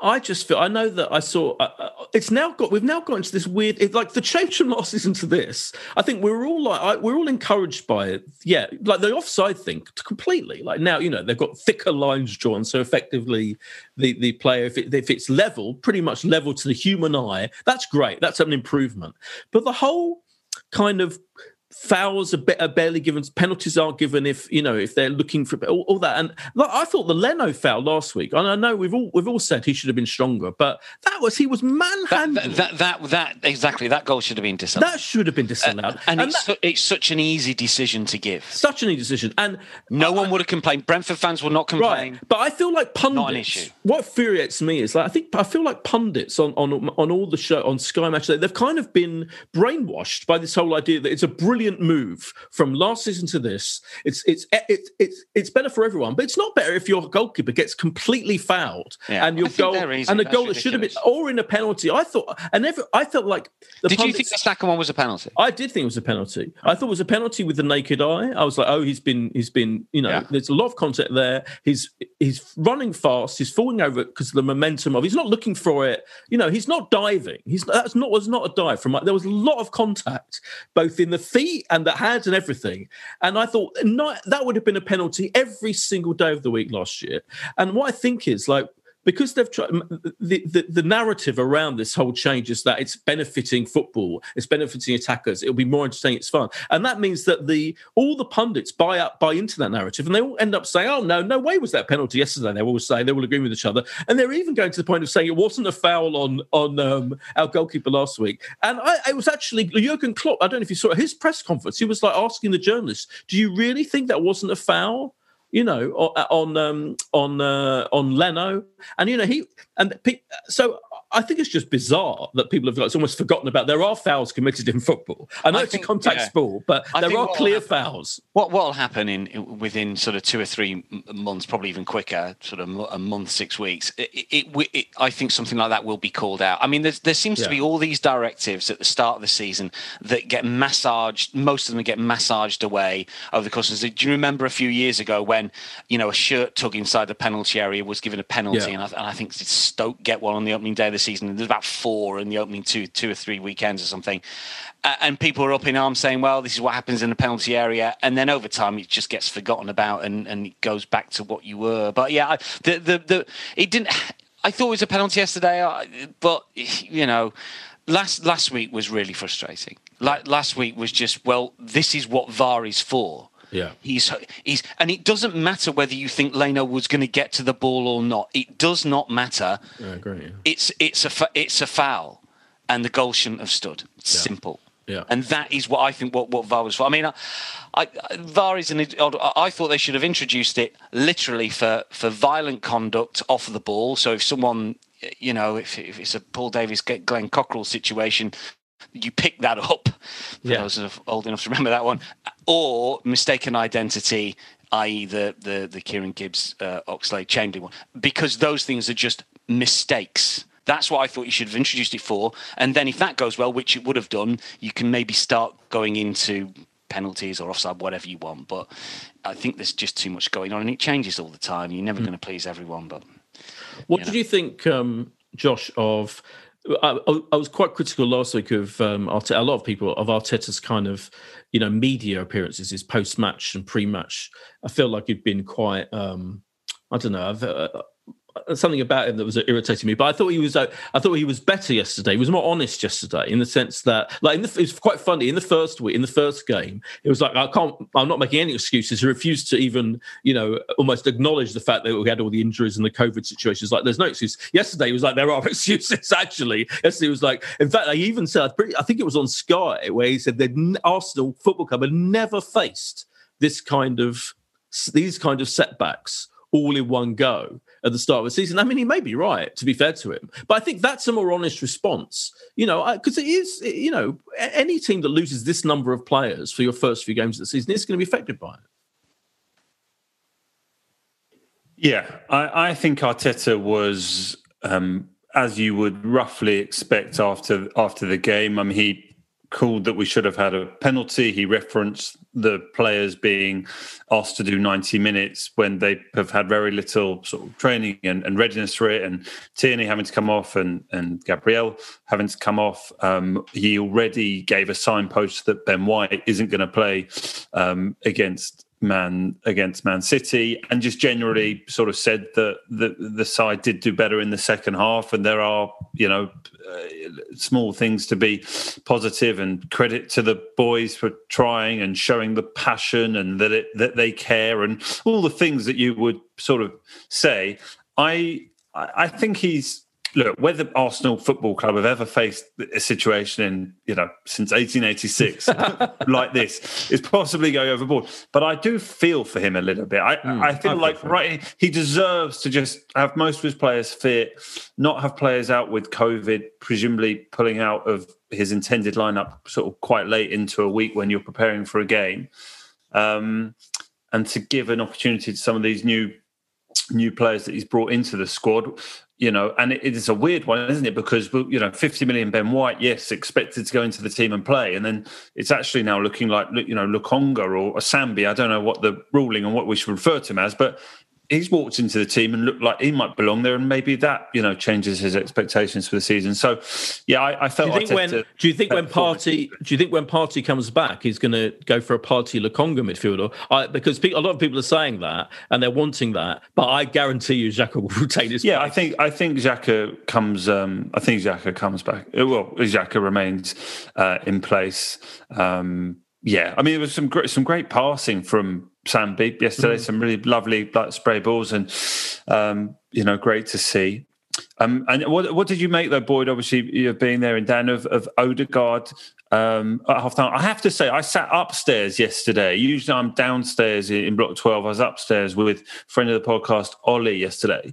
I just feel I know that I saw uh, uh, it's now got we've now got into this weird it's like the change from last season to this. I think we're all like I, we're all encouraged by it. Yeah, like the offside thing completely. Like now you know they've got thicker lines drawn, so effectively the the player if it, if it's level, pretty much level to the human eye, that's great. That's an improvement. But the whole kind of fouls are, are, barely given penalties aren't given if you know if they're looking for all, all, that. And like, i thought the leno foul last week and i know we've all we've all said he should have been stronger but that was he was manhandled. That that, that, that exactly that goal should have been disallowed. That should have been disallowed. Uh, and, and, it's, that, it's such an easy decision to give. Such an easy decision. And no one would have complained. Brentford fans will not complain. right. but i feel like pundits what infuriates me is like i think i feel like pundits on on on all the show on sky match they've kind of been brainwashed by this whole idea that it's a brilliant move from last season to this. It's it's eh, it's it's it's better for everyone, but it's not better if your goalkeeper gets completely fouled yeah. and your goal and the goal that should have been or in a penalty. I thought and every, I felt like did pundits, you think the second one was a penalty? I did think it was a penalty. I thought it was a penalty with the naked eye. I was like, oh, he's been he's been you know, yeah. there's a lot of contact there. He's he's running fast. He's falling over because of the momentum of. He's not looking for it. You know, he's not diving. He's that's not was not a dive from. There was a lot of contact both in the feet and the hands and everything. And I thought not, that would have been a penalty every single day of the week last year. And what I think is like because they've tried the, the, the, narrative around this whole change is that it's benefiting football, it's benefiting attackers, it'll be more entertaining, it's fun. And that means that the all the pundits buy up buy into that narrative and they all end up saying, Oh no, no way was that penalty yesterday. They all say they all agree with each other. And they're even going to the point of saying it wasn't a foul on on um, our goalkeeper last week. And I, it was actually Jurgen Klopp, I don't know if you saw it, his press conference, he was like asking the journalists, Do you really think that wasn't a foul? You know, on um, on uh, on Leno, and you know he and so I think it's just bizarre that people have got, it's almost forgotten about. There are fouls committed in football. I know I it's think, a contact yeah. sport, but I there are clear happen, fouls. What will happen in within sort of two or three months, probably even quicker, sort of a month, six weeks? It, it, it, I think something like that will be called out. I mean, there seems yeah. to be all these directives at the start of the season that get massaged. Most of them get massaged away over the course of the. Do you remember a few years ago when you know a shirt tug inside the penalty area was given a penalty, yeah. and, I, and I think Stoke get one on the opening day of the season. There's about four in the opening two, two or three weekends or something. Uh, and people are up in arms saying, well, this is what happens in the penalty area. And then over time, it just gets forgotten about and, and it goes back to what you were. But yeah, the, the, the, it didn't, I thought it was a penalty yesterday, but you know, last, last week was really frustrating. Like last week was just, well, this is what VAR is for. Yeah. He's he's and it doesn't matter whether you think Leno was going to get to the ball or not. It does not matter. I agree. Yeah. It's it's a it's a foul, and the goal shouldn't have stood. Yeah. Simple. Yeah. And that is what I think what, what VAR was for. I mean, I, I, VAR is an. I thought they should have introduced it literally for, for violent conduct off the ball. So if someone, you know, if, if it's a Paul Davis, Glenn Cockerell situation, you pick that up. For yeah. those of old enough to remember that one, or mistaken identity, i.e., the the the Kieran Gibbs uh, Oxlade Chamberlain one, because those things are just mistakes. That's what I thought you should have introduced it for. And then if that goes well, which it would have done, you can maybe start going into penalties or offside, whatever you want. But I think there's just too much going on, and it changes all the time. You're never mm. going to please everyone. But what you know. did you think, um, Josh, of I, I, was quite critical last week of um, Arteta, a lot of people of Arteta's kind of you know media appearances, his post match and pre match. I feel like he'd been quite um, I don't know. I've, uh, something about him that was irritating me. But I thought he was, uh, I thought he was better yesterday. He was more honest yesterday in the sense that, like, the, it was quite funny in the first week, in the first game. It was like I can't, I'm not making any excuses. He refused to even, you know, almost acknowledge the fact that we had all the injuries and the COVID situations. Like, there's no excuse. Yesterday he was like, there are excuses. Actually, yesterday he was like, in fact, I even said, I think it was on Sky where he said that Arsenal Football Club had never faced this kind of these kind of setbacks all in one go at the start of the season. I mean, he may be right, to be fair to him, but I think that's a more honest response, you know, because it is, you know, any team that loses this number of players for your first few games of the season is going to be affected by it. Yeah, I, I think Arteta was, um, as you would roughly expect after after the game. I mean, he called that we should have had a penalty. He referenced the players being asked to do 90 minutes when they have had very little sort of training and, and readiness for it, and Tierney having to come off and, and Gabriel having to come off. Um, he already gave a signpost that Ben White isn't going to play um, against Man against Man City, and just generally sort of said that the the side did do better in the second half, and there are you know uh, small things to be positive and credit to the boys for trying and showing the passion and that it that they care and all the things that you would sort of say. I I think he's look, whether Arsenal Football Club have ever faced a situation in, you know, since 1886 like this is possibly going overboard. But I do feel for him a little bit. I, mm, I feel I like right, he deserves to just have most of his players fit, not have players out with COVID, presumably pulling out of his intended lineup sort of quite late into a week when you're preparing for a game. Um, and to give an opportunity to some of these new new players that he's brought into the squad you know, and it is a weird one, isn't it? Because you know, 50 million Ben White, yes, expected to go into the team and play, and then it's actually now looking like you know Lokonga or Sambi. I don't know what the ruling and what we should refer to him as, but he's walked into the team and looked like he might belong there, and maybe that you know changes his expectations for the season. So, yeah, I, I felt. Do you think when do you think when Partey do you think when Partey comes back, he's going to go for a party Lokonga midfielder? I, because a lot of people are saying that and they're wanting that, but I guarantee you, Xhaka will retain his. Yeah, place. I think I think Xhaka comes. Um, I think Xhaka comes back. Well, Xhaka remains uh, in place. Um, yeah, I mean, there was some great, some great passing from Sambi yesterday. Mm. Some really lovely like spray balls, and um, you know, great to see. Um, and what what did you make though, Boyd? Obviously, you being there and Dan of, of Odegaard um, at half time. I have to say, I sat upstairs yesterday. Usually, I'm downstairs in Block 12. I was upstairs with friend of the podcast Ollie yesterday.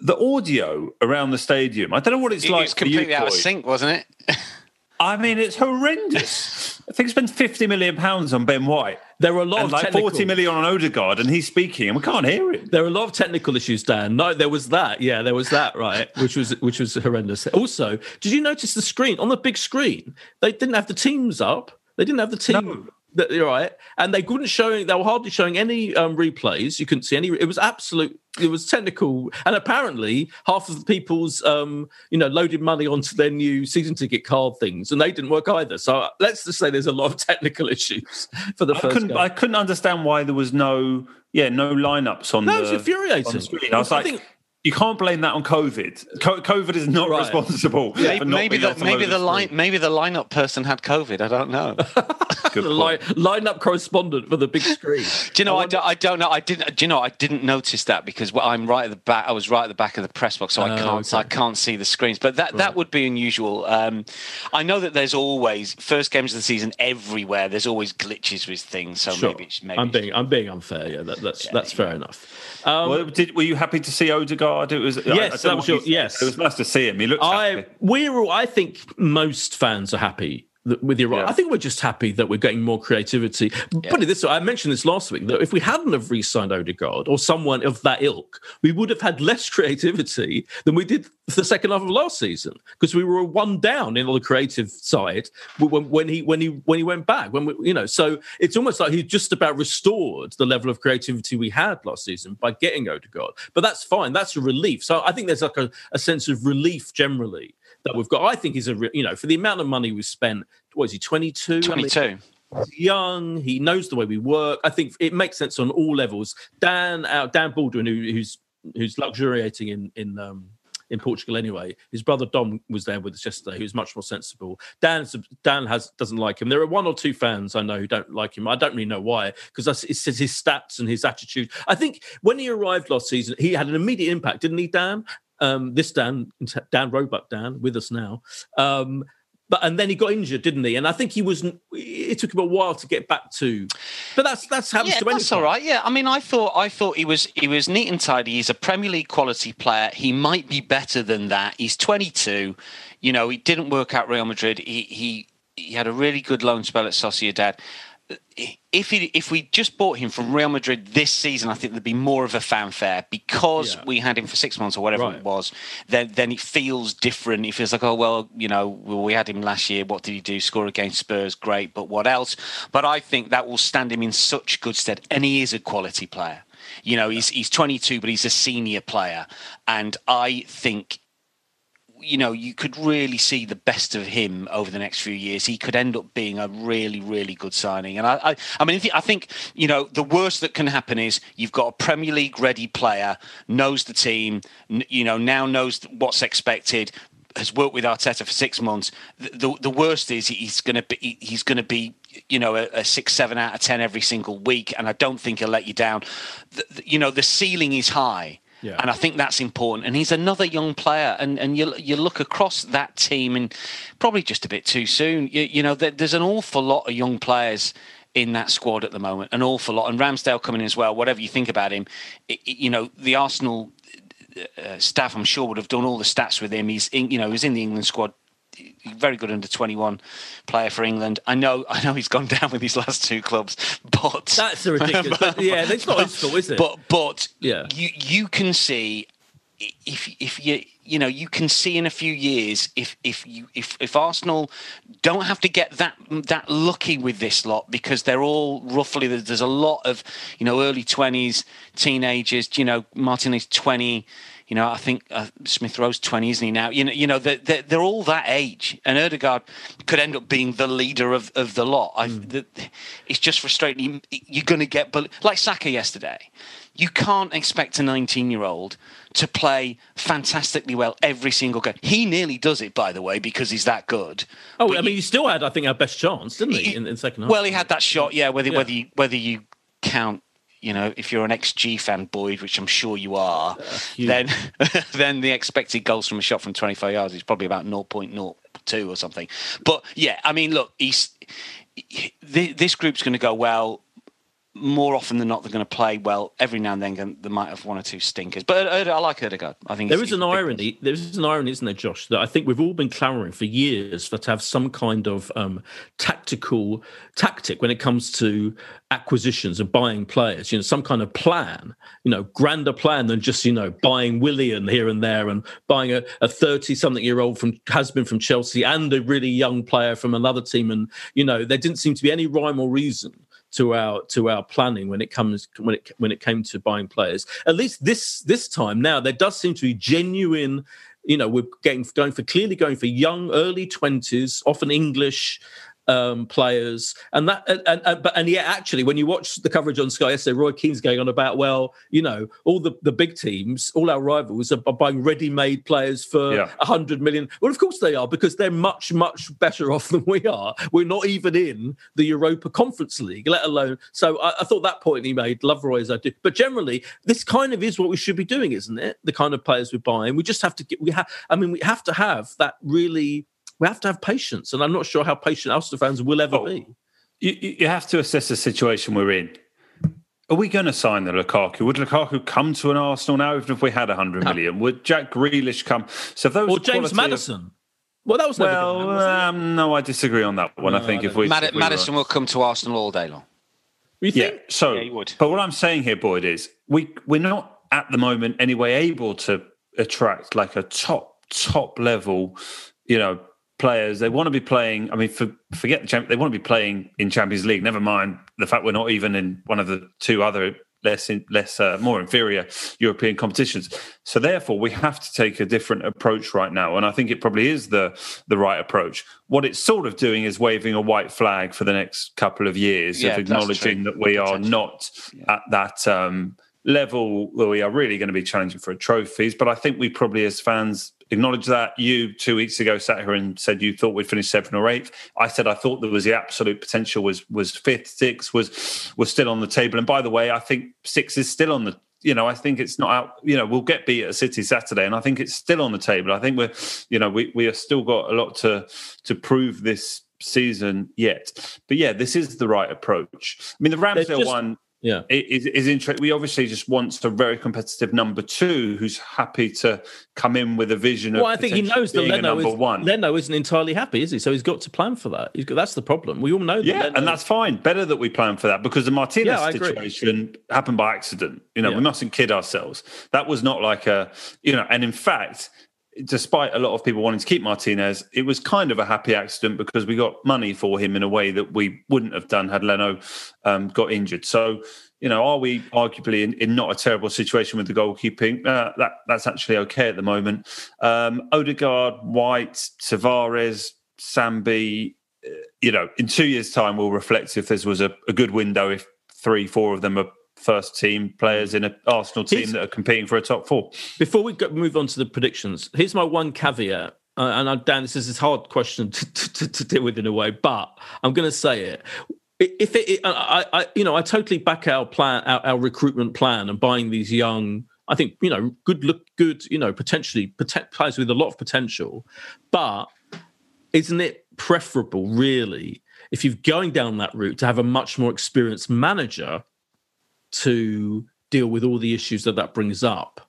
The audio around the stadium, I don't know what it's it, like. It's completely you, out of sync, wasn't it? I mean, it's horrendous. I think spent fifty million pounds on Ben White. There are a lot and of like technical... forty million on Odegaard, and he's speaking, and we can't hear him. There are a lot of technical issues, Dan. No, there was that. Yeah, there was that. Right, which was which was horrendous. Also, did you notice the screen on the big screen? They didn't have the teams up. They didn't have the team. No. That, you're right, and they couldn't show. They were hardly showing any um, replays. You couldn't see any. It was absolute. It was technical, and apparently half of the people's, um, you know, loaded money onto their new season ticket card things, and they didn't work either. So uh, let's just say there's a lot of technical issues for the I first. Couldn't, game. I couldn't understand why there was no, yeah, no lineups on. No, the, it's infuriating. The I was like, think, you can't blame that on COVID. COVID is not right. responsible. Yeah, maybe the maybe the line maybe the lineup person had COVID. I don't know. the line, lineup correspondent for the big screen. do you know? I, wonder... Don't, I, don't, know. I didn't. Do you know? I didn't notice that because I'm right at the back. I was right at the back of the press box, so I oh, can't. Okay. I can't see the screens. But that right. that would be unusual. Um, I know that there's always first games of the season everywhere. There's always glitches with things. So sure. maybe, maybe I'm being I'm being unfair. Yeah, that, that's yeah, that's fair enough. Um, well, did, were you happy to see Odegaard? It was yes, I, I that was your, yes. It was nice to see him. He looked. I happy. we're all, I think most fans are happy with your yeah. I think we're just happy that we're getting more creativity. Yeah. Put it this way, I mentioned this last week that if we hadn't have re-signed Odegaard or someone of that ilk, we would have had less creativity than we did the second half of last season because we were one down in on the creative side when, when, he when he when he went back. When we, you know, so it's almost like he just about restored the level of creativity we had last season by getting Odegaard. But that's fine. That's a relief. So I think there's like a, a sense of relief generally that we've got. I think is a you know for the amount of money we've spent. What is he? Twenty two. Twenty two. young. He knows the way we work. I think it makes sense on all levels. Dan out. Uh, Dan Baldwin, who, who's who's luxuriating in in um, in Portugal anyway. His brother Dom was there with us yesterday. who's much more sensible. Dan Dan has doesn't like him. There are one or two fans I know who don't like him. I don't really know why because it's his stats and his attitude. I think when he arrived last season, he had an immediate impact, didn't he, Dan? Um, this Dan, Dan Roebuck Dan, with us now. Um, but and then he got injured, didn't he? And I think he was. It took him a while to get back to. But that's that's happens yeah, to that's all right. Yeah, I mean, I thought I thought he was he was neat and tidy. He's a Premier League quality player. He might be better than that. He's 22. You know, he didn't work out Real Madrid. He he he had a really good loan spell at Sociedad if he, if we just bought him from Real Madrid this season, I think there'd be more of a fanfare because yeah. we had him for six months or whatever right. it was. Then then it feels different. It feels like oh well, you know, we had him last year. What did he do? Score against Spurs, great. But what else? But I think that will stand him in such good stead, and he is a quality player. You know, he's he's 22, but he's a senior player, and I think you know, you could really see the best of him over the next few years. He could end up being a really, really good signing. And I, I, I mean, I think you know the worst that can happen is you've got a Premier League ready player, knows the team, you know, now knows what's expected, has worked with Arteta for six months. The, the, the worst is he's going to be he's going to be you know a, a, six seven out of ten every single week, and I don't think he'll let you down. The, you know the ceiling is high. Yeah. And I think that's important. And he's another young player. And, and you, you look across that team, and probably just a bit too soon. You, you know, there, there's an awful lot of young players in that squad at the moment, an awful lot. And Ramsdale coming in as well, whatever you think about him, it, it, you know, the Arsenal uh, staff, I'm sure, would have done all the stats with him. He's, in, you know, he's in the England squad very good under 21 player for England. I know I know he's gone down with his last two clubs, but that's a ridiculous. but, yeah, that's not his fault, is it? But but yeah, you you can see if if you you know you can see in a few years if if you if if Arsenal don't have to get that that lucky with this lot because they're all roughly there's a lot of you know early 20s teenagers you know Martin is 20 you know, I think uh, Smith Rowe's twenty, isn't he now? You know, you know, they're, they're, they're, all that age, and Odegaard could end up being the leader of, of the lot. Mm. The, it's just frustrating. You're going to get like Saka yesterday. You can't expect a 19 year old to play fantastically well every single game. He nearly does it, by the way, because he's that good. Oh, but I mean, he still had, I think, our best chance, didn't he, he in, in second half? Well, he had that shot, yeah. Whether yeah. whether you, whether you count you know, if you're an XG fan, Boyd, which I'm sure you are, uh, then then the expected goals from a shot from 25 yards is probably about 0.02 or something. But yeah, I mean, look, he's this group's going to go well more often than not, they're going to play well. Every now and then, they might have one or two stinkers. But I like Odegaard. I think there is an irony. There is an irony, isn't there, Josh? That I think we've all been clamouring for years for to have some kind of um, tactical tactic when it comes to acquisitions and buying players. You know, some kind of plan. You know, grander plan than just you know buying Willian here and there and buying a thirty-something-year-old from has been from Chelsea and a really young player from another team. And you know, there didn't seem to be any rhyme or reason to our to our planning when it comes when it when it came to buying players. At least this this time now, there does seem to be genuine. You know, we're getting going for clearly going for young, early twenties, often English um, players, and that and, and but and yet actually, when you watch the coverage on Sky yesterday, Roy Keane's going on about well, you know, all the the big teams, all our rivals are, buying ready-made players for a yeah. hundred million. Well, of course they are because they're much much better off than we are. We're not even in the Europa Conference League, let alone. So I, I thought that point he made, love Roy as I do. But generally, this kind of is what we should be doing, isn't it? The kind of players we're buying. We just have to get. We have. I mean, we have to have that really we have to have patience, and I'm not sure how patient Arsenal fans will ever oh, be. You, you have to assess the situation we're in. Are we going to sign the Lukaku? Would Lukaku come to an Arsenal now, even if we had 100 no. million? Would Jack Grealish come? So if those or James Maddison. Of, well, that was well. Man, um, no, I disagree on that one. No, I think I if we, Mad- if we Maddison were... will come to Arsenal all day long. yeah. So, yeah, would. but what I'm saying here, Boyd, is we we're not at the moment anyway able to attract like a top top level, you know, players. They want to be playing. I mean, for, forget the champ. They want to be playing in Champions League. Never mind the fact we're not even in one of the two other less in, less uh, more inferior European competitions. So therefore, we have to take a different approach right now, and I think it probably is the the right approach. What it's sort of doing is waving a white flag for the next couple of years yeah, of acknowledging that we are not yeah. at that. Um, level where we are really going to be challenging for trophies but i think we probably as fans acknowledge that. You two weeks ago sat here and said you thought we'd finish seventh or eighth. I said I thought there was the absolute potential was was fifth, sixth was was still on the table. And by the way, I think six is still on the you know, I think it's not out. You know, we'll get beat at City Saturday, and I think it's still on the table. I think we're, you know, we we have still got a lot to to prove this season yet. But yeah, this is the right approach. I mean, the Ramsdale just, one yeah. Is, is interesting we obviously just want a very competitive number two who's happy to come in with a vision well i think he knows that leno is, one. Leno isn't entirely happy is he? So he's got to plan for that. Got, that's the problem. We all know that yeah leno... and that's fine. Better that we plan for that because the martinez yeah, situation happened by accident. You know yeah. we mustn't kid ourselves. That was not like a you know and in fact despite a lot of people wanting to keep Martinez, it was kind of a happy accident because we got money for him in a way that we wouldn't have done had Leno um, got injured. So, you know, are we arguably in, in not a terrible situation with the goalkeeping? Uh, that that's actually okay at the moment. Um, Odegaard, White, Tavares, Sambi. Uh, you know, in two years' time, we'll reflect if this was a, a good window. If three, four of them are first team players in an Arsenal team that are competing for a top four. Before we go, move on to the predictions, here's my one caveat. Uh, and I'm, Dan, this is a hard question to, to, to, deal with in a way, but I'm going to say it. If it, it I, I, you know, I totally back our plan, our, our recruitment plan, and buying these young I think you know, good look, good you know, potentially players with a lot of potential. But isn't it preferable, really, if you're going down that route, to have a much more experienced manager to deal with all the issues that that brings up?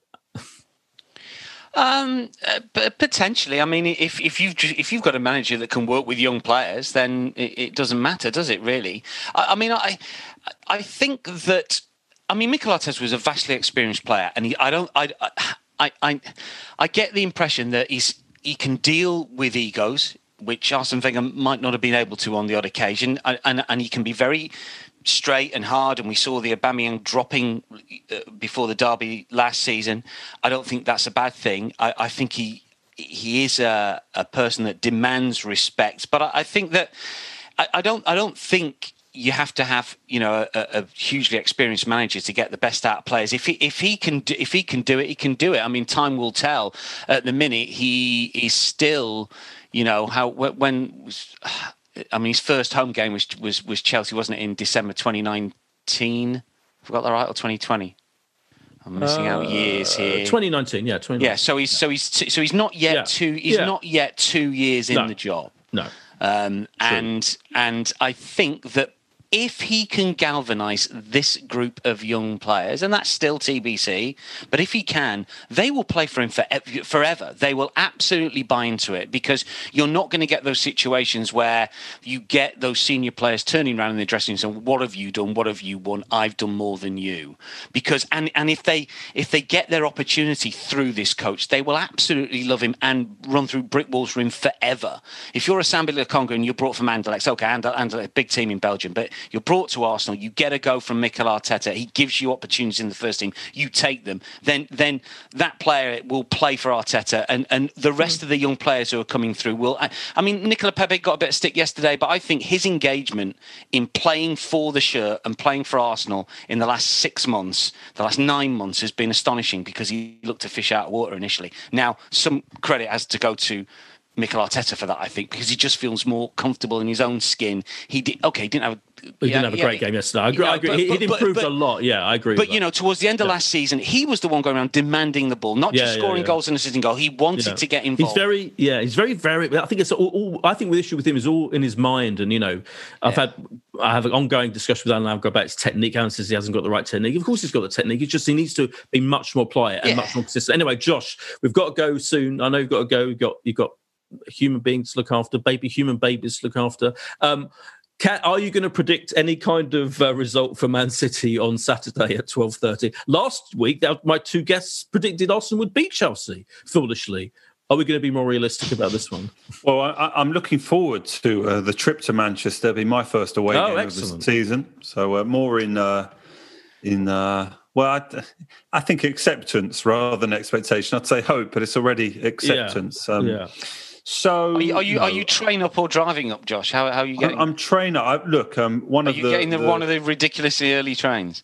Um, uh, potentially. I mean, if if you've if you've got a manager that can work with young players, then it, it doesn't matter, does it? Really? I, I, mean, I I think that I mean, Mikel Arteta was a vastly experienced player, and he, I don't I, I I I get the impression that he's he can deal with egos which Arsene Wenger might not have been able to on the odd occasion, and, and, and he can be very straight and hard, and we saw the Aubameyang dropping uh, before the derby last season. I don't think that's a bad thing. I, I think he he is a, a, person that demands respect, but I, I think that I, I, don't I don't think you have to have you know a, a, hugely experienced manager to get the best out of players. If he if he can do, if he can do it, he can do it. I mean, time will tell. At the minute, he is still you know how when I mean, his first home game was was was Chelsea, wasn't it, in December 2019? I Forgot that right, or 2020? I'm missing uh, out years here. 2019, yeah, 2019. Yeah, so he's so he's so he's not yet yeah. two he's yeah. not yet two years in no. the job. No. Um, and and I think that if he can galvanize this group of young players, and that's still TBC, but if he can, they will play for him for, forever. They will absolutely buy into it because you're not going to get those situations where you get those senior players turning around in the dressing room saying, "What have you done? What have you won? I've done more than you." Because and and if they if they get their opportunity through this coach, they will absolutely love him and run through brick walls for him forever. If you're a Sambi Lokonga and you're brought from Anderlecht, okay, Anderlecht, big team in Belgium, but you're brought to Arsenal. You get a go from Mikel Arteta. He gives you opportunities in the first team. You take them. Then then that player will play for Arteta, and and the rest mm. of the young players who are coming through will. I, I mean, Nicola Pepe got a bit of stick yesterday, but I think his engagement in playing for the shirt and playing for Arsenal in the last six months, the last nine months, has been astonishing because he looked to fish out of water initially. Now, some credit has to go to Mikel Arteta for that, I think, because he just feels more comfortable in his own skin. He did okay. He didn't have. He yeah, didn't have a great game yesterday. I agree. I agree. But, he, would improved but, a lot. Yeah, I agree. But you know, towards the end of yeah. last season, he was the one going around demanding the ball, not just scoring goals and assisting goal. He wanted to get involved. He's very, yeah, he's very, very. I think it's all, all. I think the issue with him is all in his mind, and you know, I've had I have an ongoing discussion with Alan. I've got about his technique. Alan says he hasn't got the right technique. Of course, he's got the technique. It's just he needs to be much more pliant and much more consistent. Anyway, Josh, we've got to go soon. I know you've got to go. You've got you've got human beings to look after, baby human babies to look after. Um, can, are you going to predict any kind of uh, result for Man City on Saturday at twelve thirty? Last week, my two guests predicted Arsenal would beat Chelsea foolishly. Are we going to be more realistic about this one? Well, I, am looking forward to uh, the trip to Manchester. Be my first away oh, game excellent. of the season. So uh, more in uh, in uh, well, I, I, think acceptance rather than expectation. I'd say hope, but it's already acceptance. Yeah. Um, yeah. So are you are you, no. are you train up or driving up, Josh? How, how are you getting? I'm, I'm train up. Look, um, one are of you the, getting the, the, one of the ridiculously early trains.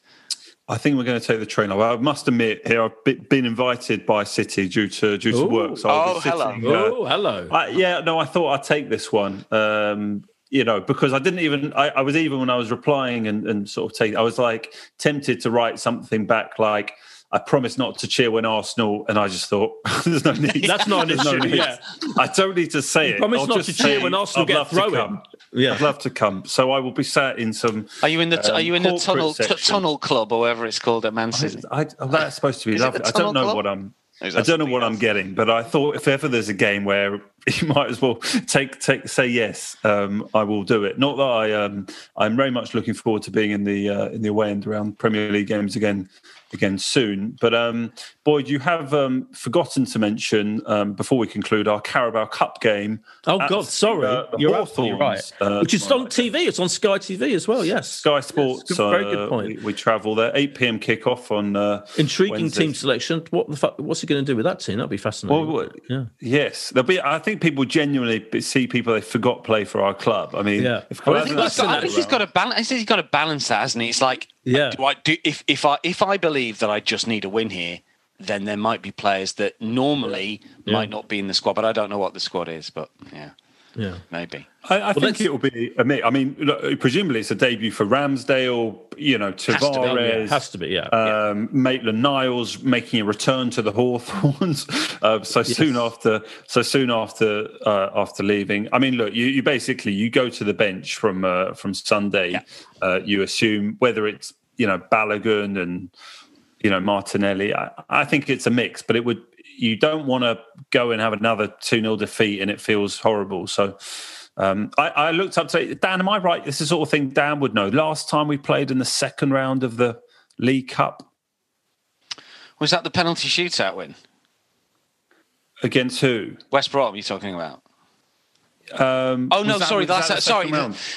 I think we're going to take the train up. I must admit, here I've been invited by City due to due to work. So oh, hello! Sitting, uh, oh, hello! I, yeah, no, I thought I'd take this one. Um, you know, because I didn't even, I, I, was even when I was replying and, and sort of take, I was like tempted to write something back like, I promised not to cheer when Arsenal, and I just thought there's no need. That's not an There's no issue. Yeah. I don't need to say it. Promise I'll not to cheer say when Arsenal I'd get love to throw-in. come. Yeah. I'd love to come. So I will be sat in some. Are you in the Are um, you in the tunnel t- tunnel club or whatever it's called at Man City? I, I, that's supposed to be Is lovely. I don't know Club? what I'm. Or I don't know something what I'm getting, but I thought if ever there's a game where you might as well take take say yes, um, I will do it. Not that I um, I'm very much looking forward to being in the uh, in the away end around Premier League games again again soon. But um, Boyd, you have um, forgotten to mention um, before we conclude our Carabao Cup game. Oh God, sorry, uh, the you're absolutely right. Uh, Which is on TV. It's on Sky TV as well. Yes, Sky Sports. Yes, good- very uh, good point. We, we travel there. 8 p.m. kickoff on. Uh, Intriguing Wednesday. team selection. What the fuck? What's he going to do with that team? That'd be fascinating. Well, yeah. Yes, there'll be. I think people genuinely see people they forgot play for our club. I mean, yeah. If, well, I, I think, he's got, I think he's got to balance. He's got to balance that, hasn't he? It's like, Yeah. do I do if if I if I believe that I just need a win here, then there might be players that normally Yeah. might not be in the squad. But I don't know what the squad is. But yeah, Yeah. maybe. I, I think it will be a mix. I mean, look, presumably it's a debut for Ramsdale. You know, to be, Tavares. Yeah, has to be. Yeah. um, Maitland Niles making a return to the Hawthorns uh, so soon after so soon after uh, after leaving. I mean, look, you, you basically you go to the bench from uh, from Sunday. Yeah. Uh, you assume whether it's you know Balogun and you know Martinelli. I, I think it's a mix, but it would you don't want to go and have another two 0 defeat and it feels horrible. So. Um, I, I looked up to Dan. Am I right? This is the sort of thing Dan would know. Last time we played in the second round of the League Cup Was that the penalty shootout win? against who? West Brom, Are you're talking about? Um, Oh no, that- sorry, was that that's the sorry,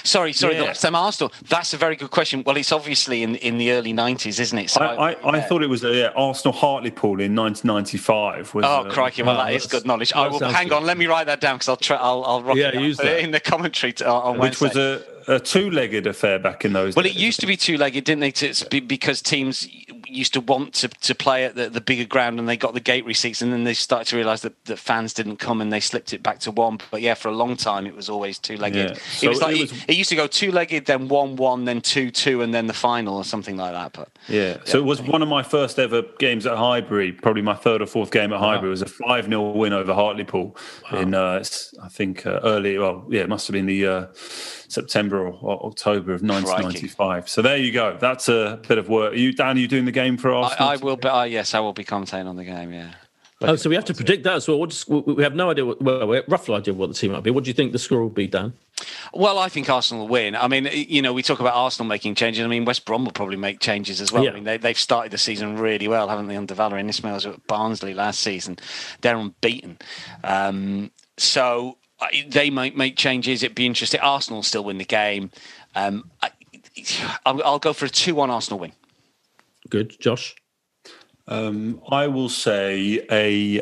sorry, sorry. The Yeah. last time Arsenal. That's a very good question. Well, it's obviously in in the early '90s, isn't it? So I, I, I thought it was uh, yeah, Arsenal Hartlepool in 1995. Was, Oh uh, crikey! Well, that is good knowledge. I will hang good. on. Let me write that down because I'll try. I'll, I'll rock Yeah, it use that. in the commentary to, on which Wednesday. was a, a two-legged affair back in those. Well, it used to be two-legged, didn't they? To, be- because teams used to want to, to play at the, the bigger ground, and they got the gate receipts, and then they started to realise that, that fans didn't come, and they slipped it back to one. But yeah, for a long time, it was always two-legged. Yeah. it was like it it, was- it used to go two-legged, then one-one, then two-two, and then the final, or something like that. But Yeah. So it was one of my first ever games at Highbury, probably my third or fourth game at Highbury. It was a 5 0 win over Hartlepool in, uh, I think, uh, early, well, yeah, it must have been the uh, September or, or October of 1995. So there you go. That's a bit of work. Are you, Dan, are you doing the game for Arsenal? I, I will be. Uh, yes, I will be commentating on the game. Yeah. oh, so we have to predict that as well. What does- we we have no idea. What, well, we have a rough idea of what the team might be. What do you think the score will be, Dan? Well, I think Arsenal will win. I mean, you know, we talk about Arsenal making changes. I mean, West Brom will probably make changes as well. Yeah. I mean, they, they've started the season really well, haven't they, under Valérien Ismaël's at Barnsley last season. They're unbeaten. Um, so I- they might make changes. It'd be interesting. Arsenal still win the game. Um, I, I'll, I'll go for a 2 1 Arsenal win. Good, Josh. Um, I will say a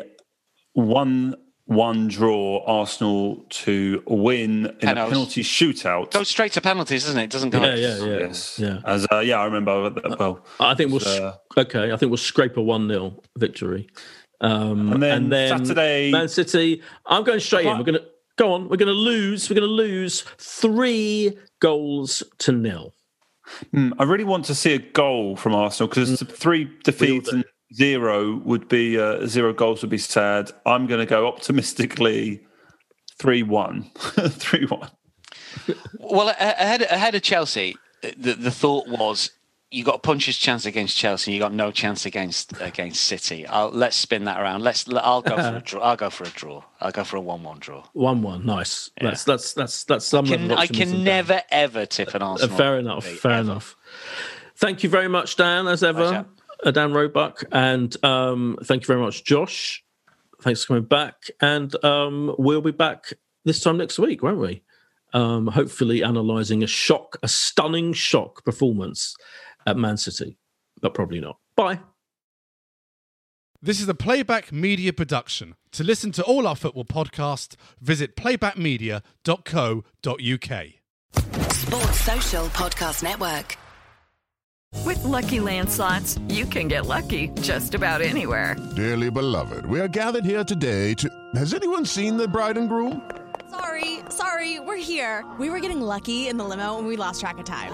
1 1 draw, Arsenal to win in Penalties. a penalty shootout. Goes straight to penalties, doesn't it? It doesn't go. Yeah, yeah, yeah, Yes. yeah. As, uh, yeah, I remember. that Well, I think we'll Uh, okay. I think we'll scrape a one 0 victory. Um, And then Saturday- Man City. I'm going straight in. We're going to go on. We're going to lose. We're going to lose three goals to nil. Hmm, I really want to see a goal from Arsenal because three defeats and zero would be uh, zero goals would be sad. I'm going to go optimistically three one, three one. Well, ahead ahead of Chelsea, the the thought was you got a puncher's chance against Chelsea, you got no chance against against City. I'll, let's spin that around. Let's. I'll go for a draw. I'll go for a draw. I'll go for a one-one draw. One one. Nice. That's that's that's that's some Can, I can there. never ever tip an Uh, fair enough. Fair ever. enough. Thank you very much, Dan, as ever. Uh, Dan Roebuck. And um, thank you very much, Josh. Thanks for coming back. And um, we'll be back this time next week, won't we? Um, hopefully, analysing a shock, a stunning shock performance at Man City, but probably not. Bye. This is a Playback Media production. To listen to all our football podcasts, visit playbackmedia.co.uk. Sports Social Podcast Network. With Lucky Land slots, you can get lucky just about anywhere. Dearly beloved, we are gathered here today to. Has anyone seen the bride and groom? Sorry, sorry, we're here. We were getting lucky in the limo and we lost track of time.